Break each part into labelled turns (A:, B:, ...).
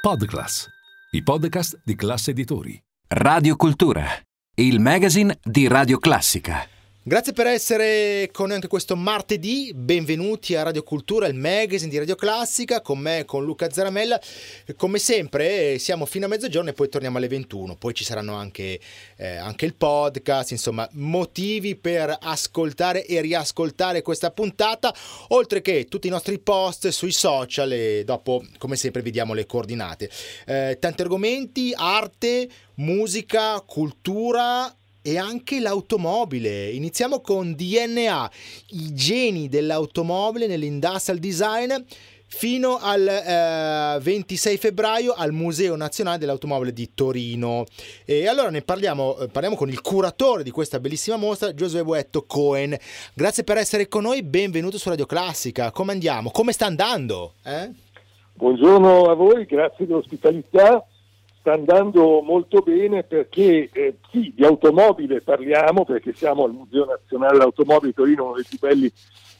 A: Podclass, i podcast di classe editori.
B: Radio Cultura, il magazine di Radio Classica.
C: Grazie per essere con noi anche questo martedì, benvenuti a Radio Cultura, il magazine di Radio Classica, con me, con Luca Zaramella. Come sempre siamo fino a mezzogiorno e poi torniamo alle 21, poi ci saranno anche, eh, anche il podcast, insomma motivi per ascoltare e riascoltare questa puntata, oltre che tutti i nostri post sui social e dopo come sempre vediamo le coordinate. Eh, tanti argomenti, arte, musica, cultura e anche l'automobile. Iniziamo con DNA, i geni dell'automobile nell'industrial design fino al eh, 26 febbraio al Museo Nazionale dell'Automobile di Torino. E allora ne parliamo, eh, parliamo con il curatore di questa bellissima mostra, Giosuè Buetto Cohen. Grazie per essere con noi, benvenuto su Radio Classica. Come andiamo? Come sta andando? Eh?
D: Buongiorno a voi, grazie dell'ospitalità sta andando molto bene perché eh, sì, di automobile parliamo perché siamo al Museo Nazionale dell'Automobile Torino, uno dei più belli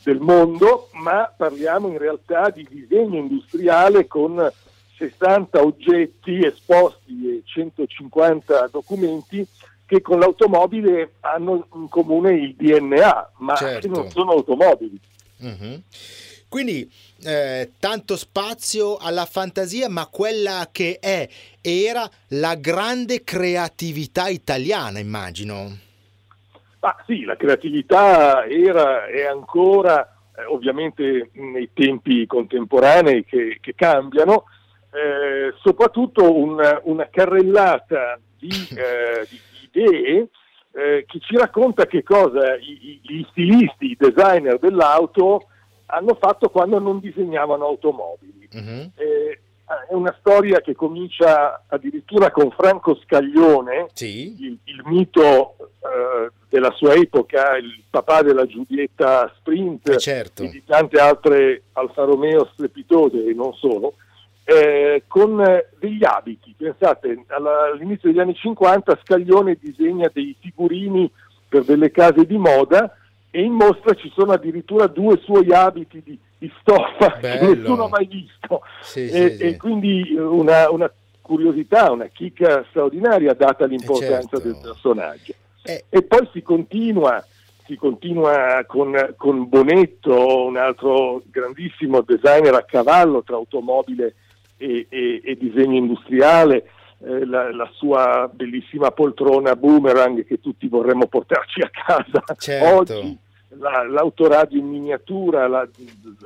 D: del mondo, ma parliamo in realtà di disegno industriale con 60 oggetti esposti e 150 documenti che con l'automobile hanno in comune il DNA, ma certo. che non sono automobili.
C: Mm-hmm. Quindi eh, tanto spazio alla fantasia, ma quella che è era la grande creatività italiana, immagino.
D: Ma sì, la creatività era e ancora, eh, ovviamente nei tempi contemporanei che, che cambiano, eh, soprattutto un, una carrellata di, eh, di idee eh, che ci racconta che cosa i, gli stilisti, i designer dell'auto hanno fatto quando non disegnavano automobili. Uh-huh. Eh, è una storia che comincia addirittura con Franco Scaglione, sì. il, il, mito eh, della sua epoca, il papà della Giulietta Sprint
C: eh certo.
D: e di tante altre Alfa Romeo strepitose e non solo, eh, con degli abiti. Pensate, all'inizio degli anni 50 Scaglione disegna dei figurini per delle case di moda e in mostra ci sono addirittura due suoi abiti di, di stoffa Bello. che nessuno ha mai visto sì, e, sì, e sì. quindi una, una, curiosità, una chicca straordinaria data l'importanza certo. del personaggio. Eh. E poi si continua, si continua con, con, Bonetto, un altro grandissimo designer a cavallo tra automobile e, e, e disegno industriale, eh, la, la, sua bellissima poltrona boomerang che tutti vorremmo portarci a casa
C: certo.
D: oggi. La, l'autoradio in miniatura la,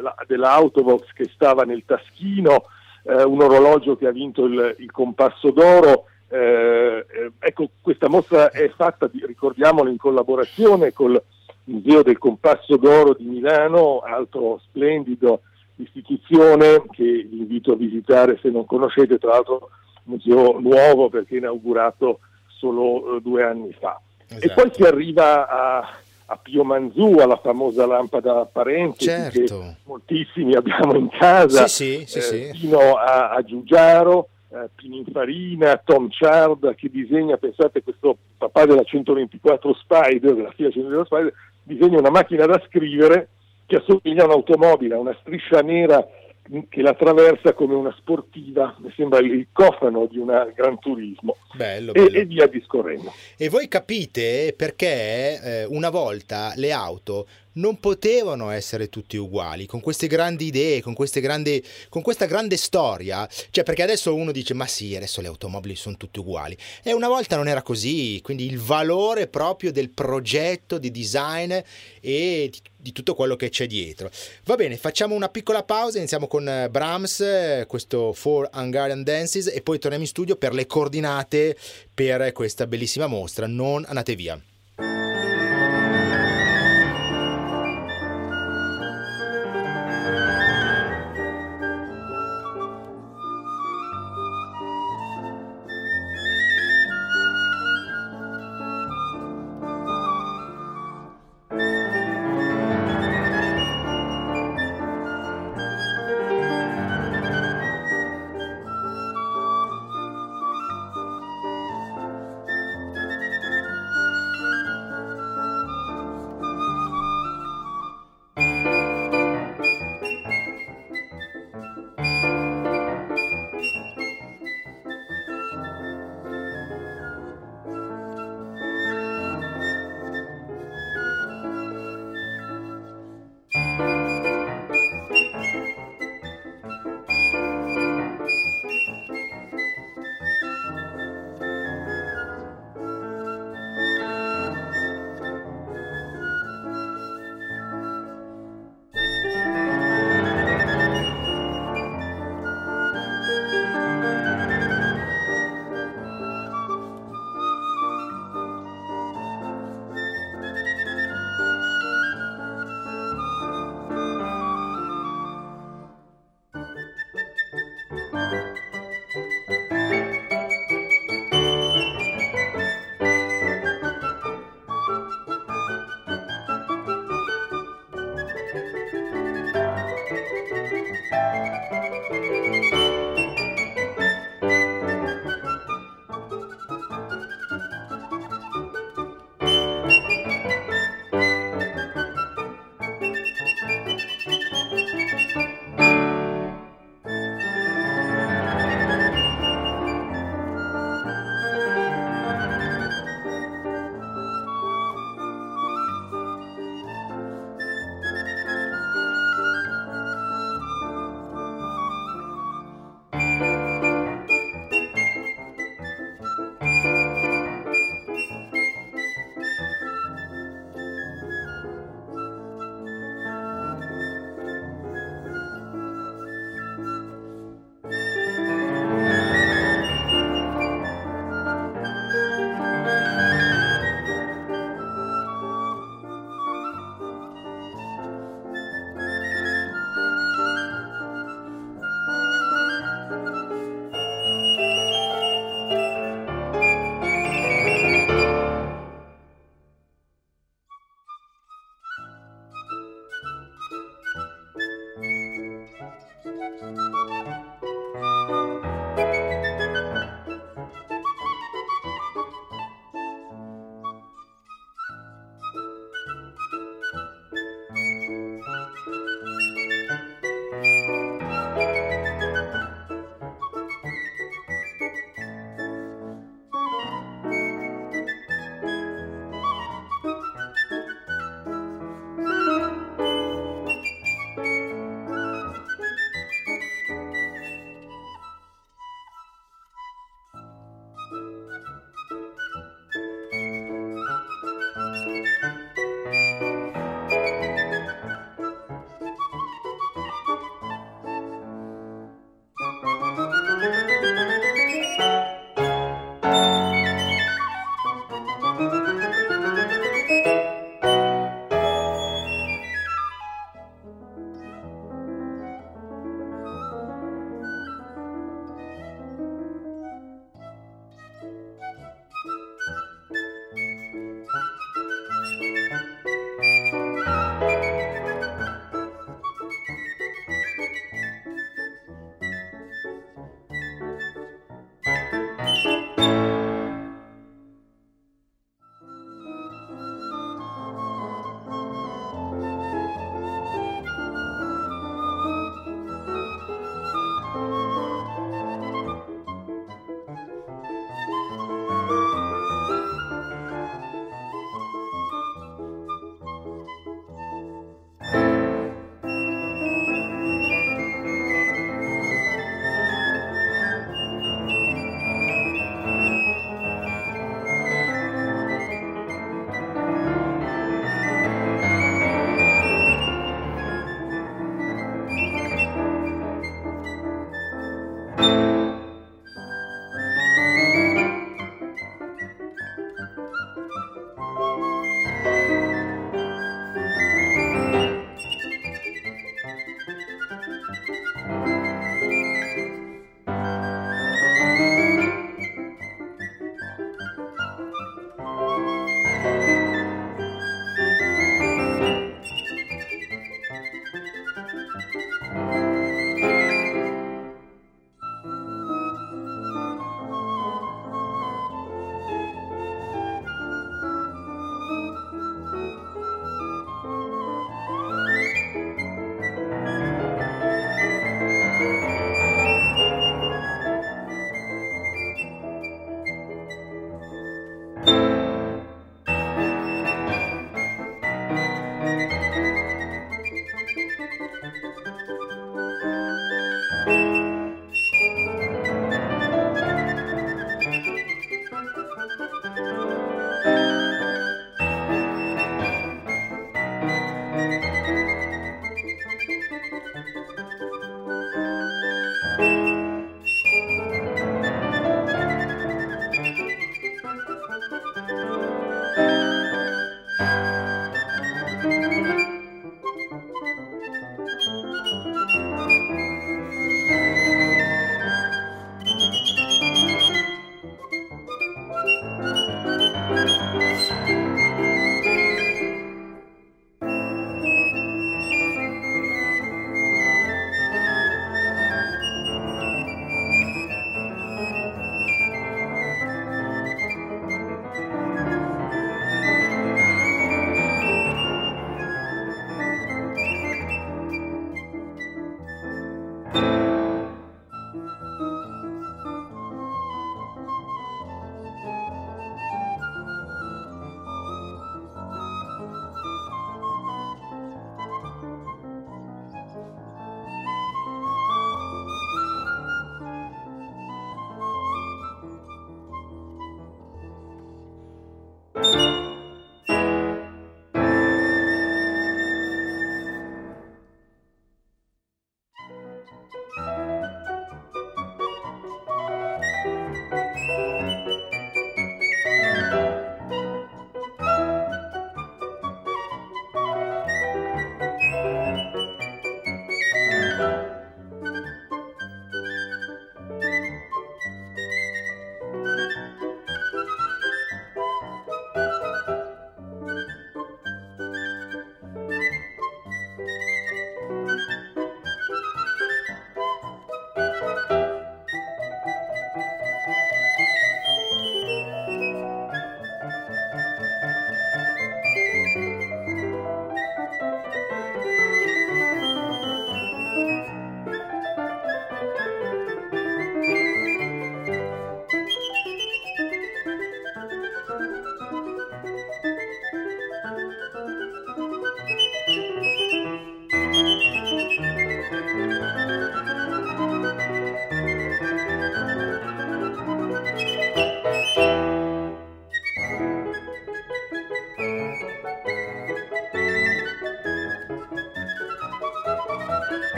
D: la, dell'Autobox che stava nel taschino, eh, un orologio che ha vinto il, il compasso d'oro. Eh, eh ecco, questa mostra è fatta, ricordiamolo, in collaborazione col Museo del Compasso d'Oro di Milano, altro splendido istituzione che vi invito a visitare se non conoscete, tra l'altro museo nuovo perché inaugurato solo eh, due anni fa. Esatto. E poi si arriva a, a Pio Manzù, alla famosa lampada apparente
C: certo.
D: che moltissimi abbiamo in casa,
C: sì, sì, sì,
D: eh, fino a, a Giugiaro, eh, Pininfarina, Tom Chard che disegna, pensate questo papà della 124 Spider, della FIA 124 Spider, disegna una macchina da scrivere che assomiglia a un'automobile, a una striscia nera che la attraversa come una sportiva, mi sembra il cofano di una Gran Turismo
C: bello,
D: bello. E, e, via discorrendo.
C: E voi capite perché eh, una volta le auto non potevano essere tutti uguali, con queste grandi idee, con, grandi, con, questa grande storia, cioè perché adesso uno dice ma sì, adesso le automobili sono tutte uguali, e una volta non era così, quindi il valore proprio del progetto di design e di, di tutto quello che c'è dietro. Va bene, facciamo una piccola pausa, iniziamo con eh, Brahms, eh, questo Four Hungarian Dances, e poi torniamo in studio per le coordinate per questa bellissima mostra, non andate via.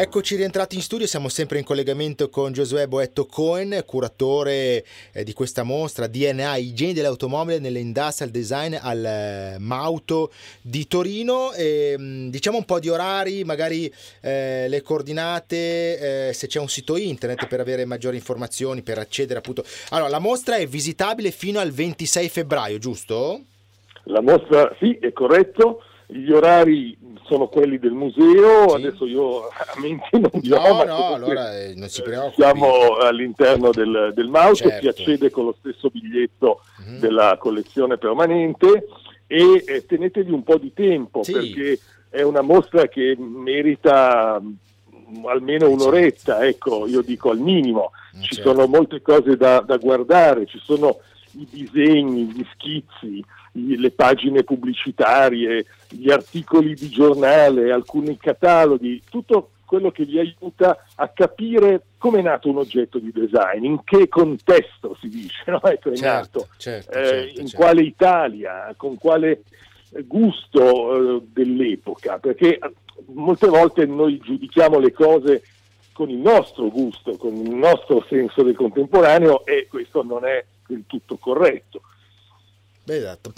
C: Eccoci rientrati in studio, siamo sempre in collegamento con Giosuè Boetto Cohen, curatore eh, di questa mostra DNA Igiene dell'automobile nell'industrial design al eh, Mauto di Torino. E, mm, diciamo un po' di orari, magari eh, le coordinate, eh, se c'è un sito internet per avere maggiori informazioni, per accedere appunto. Allora, la mostra è visitabile fino al 26 febbraio, giusto?
D: La mostra, sì, è corretto. Gli orari sono quelli del museo, sì. adesso io a mente non
C: so. No, no, allora eh, non si preoccupi.
D: Siamo all'interno del, del Mauto, certo. si accede con lo stesso biglietto mm-hmm. della collezione permanente e eh, tenetevi un po' di tempo sì. perché è una mostra che merita mm, almeno certo. un'oretta, ecco, io dico al minimo. Mm, ci certo. sono molte cose da, da guardare, ci sono i disegni, gli schizzi, le pagine pubblicitarie, gli articoli di giornale, alcuni cataloghi, tutto quello che vi aiuta a capire come è nato un oggetto di design, in che contesto si dice, no? ecco, è certo, nato, certo, eh, certo, in certo. quale Italia, con quale gusto eh, dell'epoca, perché molte volte noi giudichiamo le cose con il nostro gusto, con il nostro senso del contemporaneo e questo non è del tutto corretto.
C: Esatto.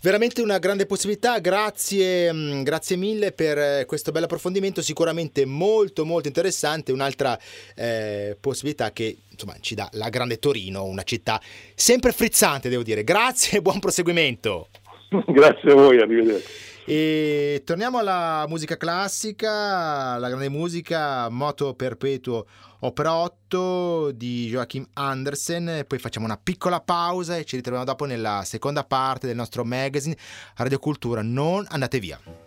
C: Veramente una grande possibilità, grazie, mm, grazie mille per eh, questo bel approfondimento, sicuramente molto molto interessante, un'altra eh, possibilità che insomma, ci dà la grande Torino, una città sempre frizzante devo dire. Grazie e buon proseguimento.
D: grazie a voi, arrivederci.
C: E torniamo alla musica classica, la grande musica, Moto Perpetuo Opera 8 di Joachim Andersen, poi facciamo una piccola pausa e ci ritroviamo dopo nella seconda parte del nostro magazine Radio Cultura. Non andate via.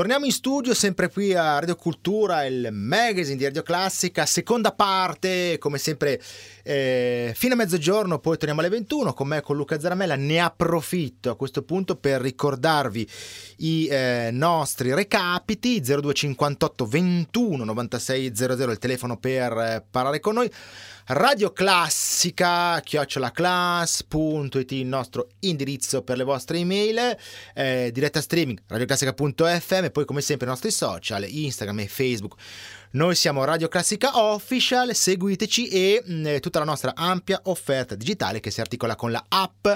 C: Torniamo in studio sempre qui a Radio Cultura, il magazine di Radio Classica, seconda parte, come sempre eh, fino a mezzogiorno, poi torniamo alle 21 con me e con Luca Zaramella. Ne approfitto a questo punto per ricordarvi i eh, nostri recapiti 0258 21 96 00 il telefono per eh, parlare con noi. Radio Classica, chiocciolaclass.it il nostro indirizzo per le vostre email, eh, diretta streaming radioclassica.fm poi come sempre i nostri social, Instagram e Facebook. Noi siamo Radio Classica Official, seguiteci e mh, mm, tutta la nostra ampia offerta digitale che si articola con la app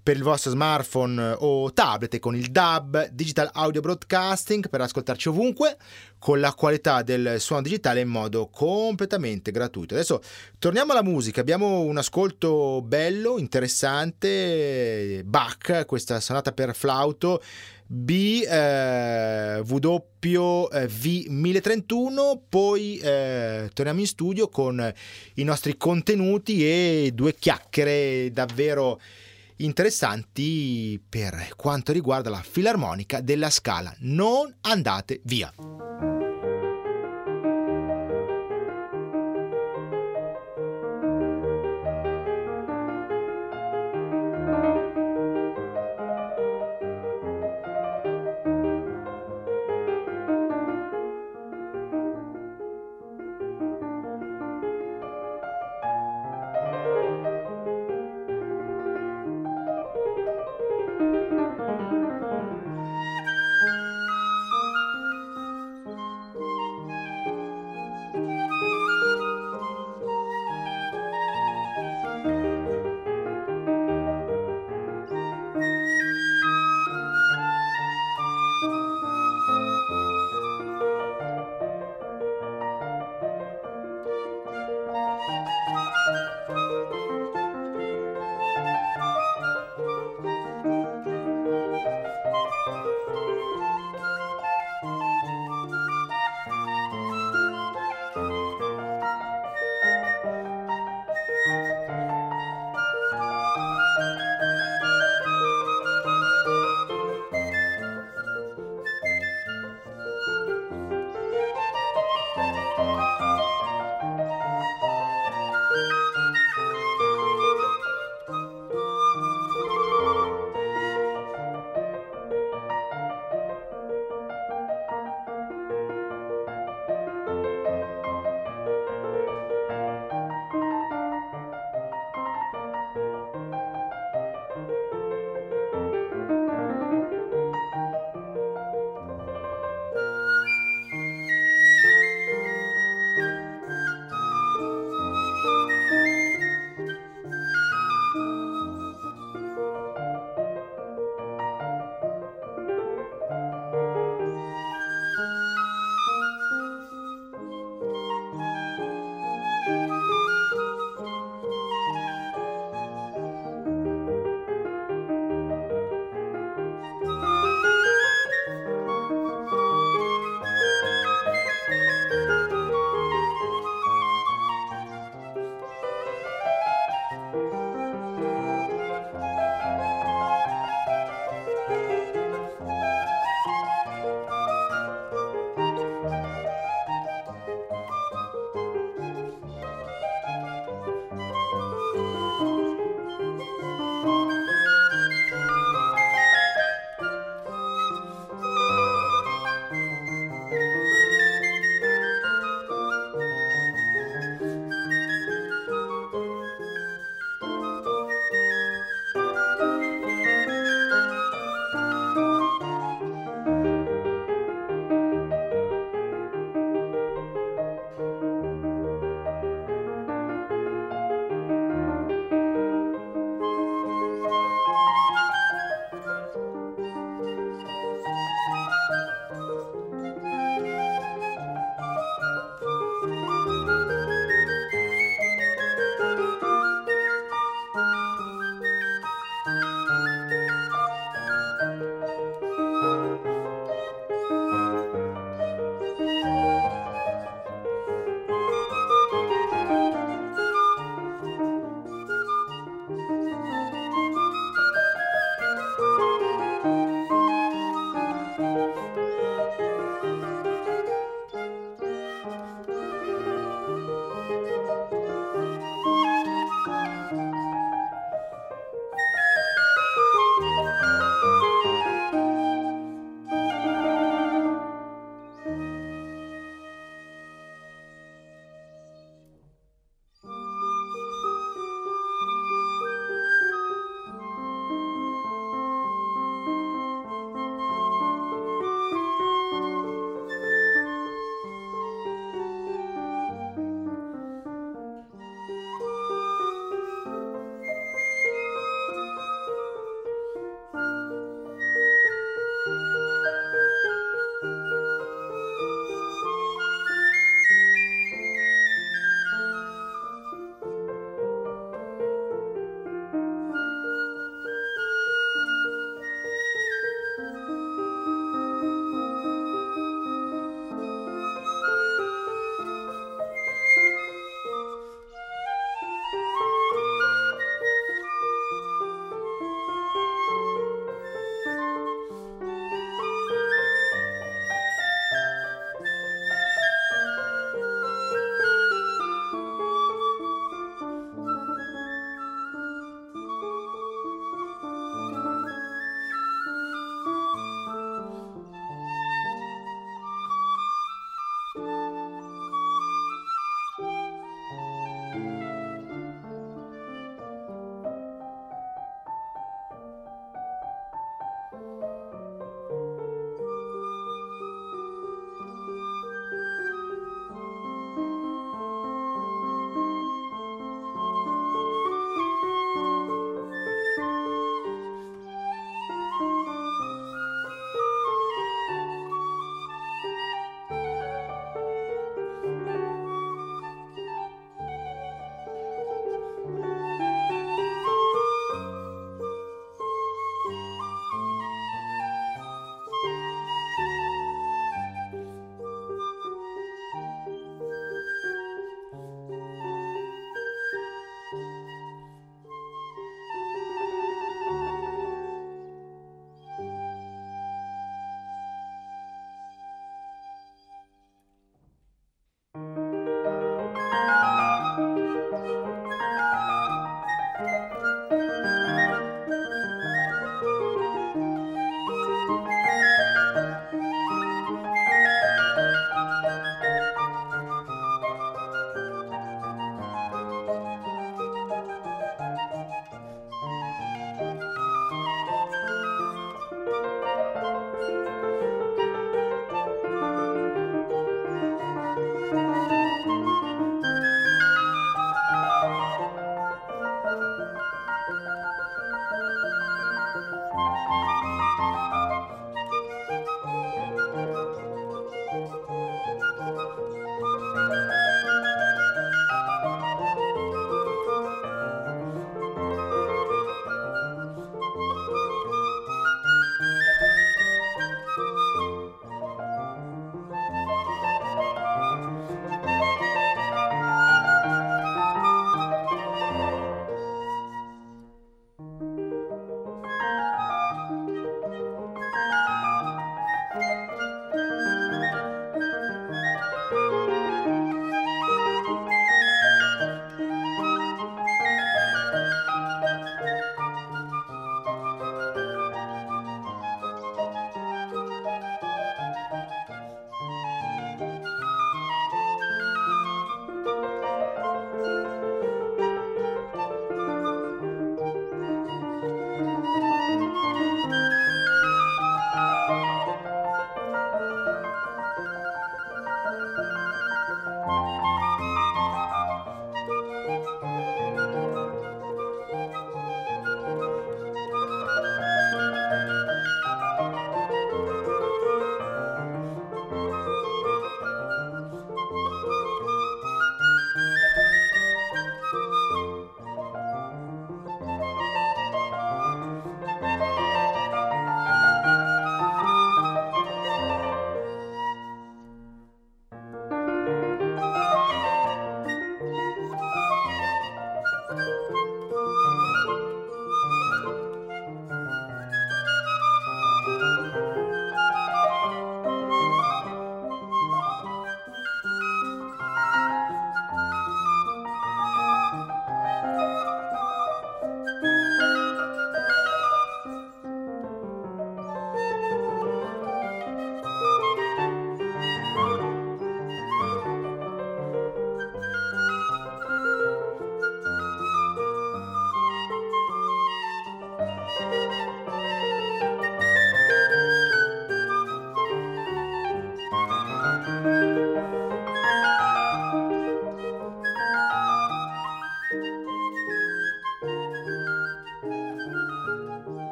C: per il vostro smartphone o tablet con il DAB, Digital Audio Broadcasting, per ascoltarci ovunque con la qualità del suono digitale in modo completamente gratuito. Adesso torniamo alla musica, abbiamo un ascolto bello, interessante, Bach, questa sonata per flauto B eh, W eh, V 1031 poi eh, torniamo in studio con i nostri contenuti e due chiacchiere davvero interessanti per quanto riguarda la filarmonica della Scala. Non andate via.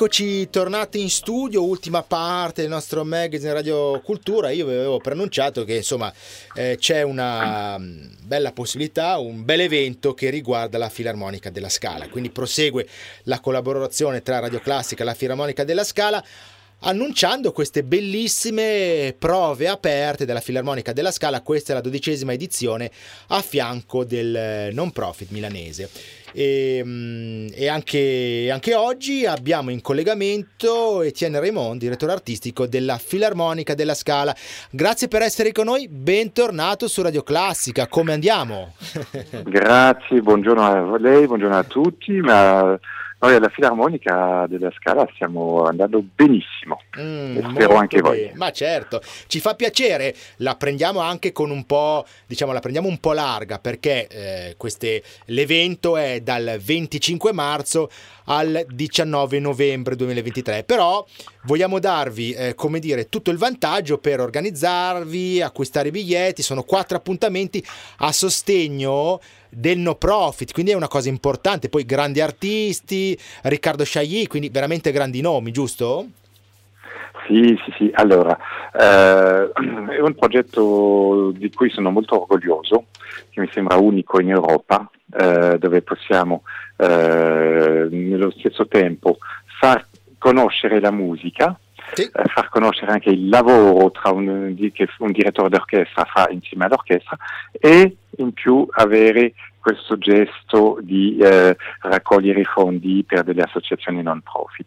C: Eccoci tornati in studio, ultima parte del nostro magazine Radio Cultura. Io vi avevo preannunciato che insomma eh, c'è una mm, bella possibilità, un bel evento che riguarda la Filarmonica della Scala. Quindi prosegue la collaborazione tra Radio Classica e la Filarmonica della Scala annunciando queste bellissime prove aperte della Filarmonica della Scala. Questa è la dodicesima edizione a fianco del non profit milanese. E, mm, e anche, anche, oggi abbiamo in collegamento Etienne Raymond, direttore artistico della Filarmonica della Scala. Grazie per essere con noi, bentornato su Radio Classica, come andiamo?
E: Grazie, buongiorno a lei, buongiorno a tutti, ma noi alla Filarmonica della Scala stiamo andando benissimo mm, e spero anche bene. voi.
C: Ma certo, ci fa piacere, la prendiamo anche con un po', diciamo, la prendiamo un po' larga perché eh, queste, l'evento è dal 25 marzo al 19 novembre 2023, però vogliamo darvi, eh, come dire, tutto il vantaggio per organizzarvi, acquistare i biglietti, sono quattro appuntamenti a sostegno del no profit, quindi è una cosa importante. Poi grandi artisti, Riccardo Sciagli, quindi veramente grandi nomi, giusto?
E: Sì, sì, sì. Allora, eh, è un progetto di cui sono molto orgoglioso, che mi sembra unico in Europa, eh, dove possiamo eh, nello stesso tempo far conoscere la musica, sì. eh, far conoscere anche il lavoro tra un, che un direttore d'orchestra fa insieme all'orchestra e in più avere questo gesto di eh, raccogliere i fondi per delle associazioni non profit.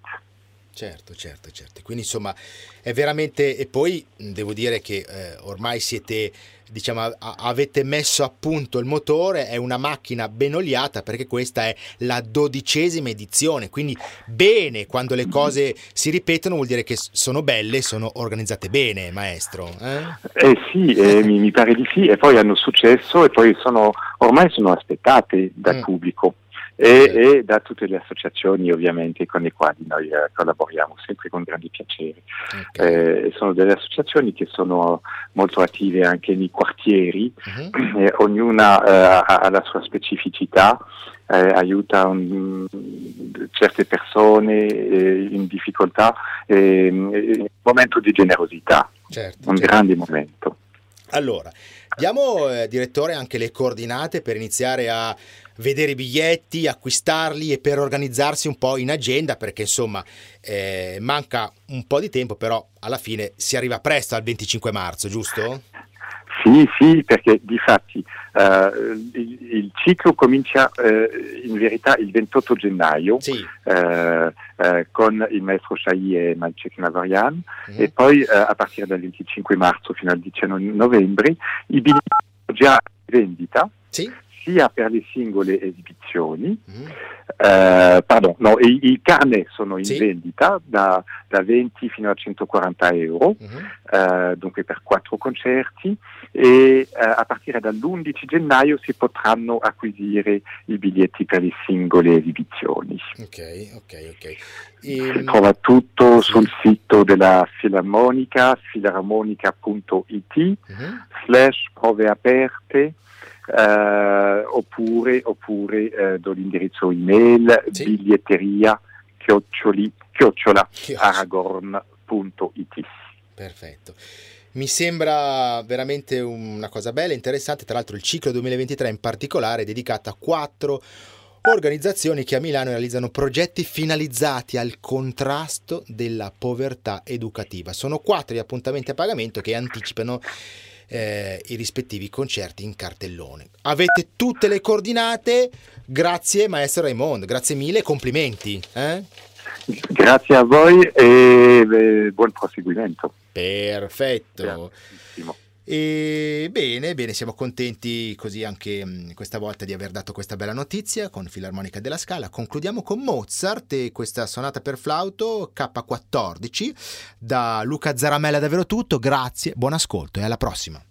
C: Certo, certo, certo. Quindi insomma è veramente... E poi devo dire che eh, ormai siete, diciamo, a- avete messo a punto il motore, è una macchina ben oliata perché questa è la dodicesima edizione, quindi bene, quando le cose si ripetono vuol dire che sono belle, sono organizzate bene, maestro.
E: Eh, eh sì, eh, mi, mi, pare di sì, e poi hanno successo e poi sono, ormai sono aspettate dal mm. pubblico e, e, da tutte le associazioni ovviamente con le quali noi eh, collaboriamo sempre con grande piacere. Okay. Eh, sono delle associazioni che sono molto attive anche nei quartieri, uh-huh. ognuna eh, ha la sua specificità. Eh, aiuta un, certe persone eh, in difficoltà, in un momento di generosità, certo, un certo. grande momento.
C: Allora, diamo eh, direttore anche le coordinate per iniziare a vedere i biglietti, acquistarli e per organizzarsi un po' in agenda perché insomma eh, manca un po' di tempo però alla fine si arriva presto al 25 marzo, giusto?
E: Sì, sì, perché di fatti uh, il, il, ciclo comincia uh, in verità il 28 gennaio sì. uh, con il maestro Shai e Malcek Navarian mm-hmm. e poi a partire dal 25 marzo fino al 19 novembre i biglietti sono già in vendita. Sì sia per le singole esibizioni, mm. eh, pardon, no, i, i carnet sono in sì. vendita da, da, 20 fino a 140 euro, mm-hmm. eh, dunque per quattro concerti e eh, a partire dall'11 gennaio si potranno acquisire i biglietti per le singole esibizioni.
C: Ok, ok, ok.
E: E... Si trova tutto sì. sul sito della Filarmonica, filarmonica.it, mm-hmm. slash prove aperte eh, oppure, oppure eh, do l'indirizzo email sì. biglietteria chioccioli, chiocciola aragorn.it.
C: Perfetto. Mi sembra veramente una cosa bella, interessante. Tra l'altro, il ciclo 2023 in particolare è dedicato a quattro organizzazioni che a Milano realizzano progetti finalizzati al contrasto della povertà educativa. Sono quattro gli appuntamenti a pagamento che anticipano eh, i rispettivi concerti in cartellone. Avete tutte le coordinate, grazie maestro Raimondo, grazie mille, complimenti. Eh?
E: Grazie a voi e eh, buon proseguimento.
C: Perfetto. E bene, bene, siamo contenti così anche mh, questa volta di aver dato questa bella notizia con Filarmonica della Scala. Concludiamo con Mozart e questa sonata per flauto K14 da Luca Zaramella davvero tutto. Grazie, buon ascolto e alla prossima.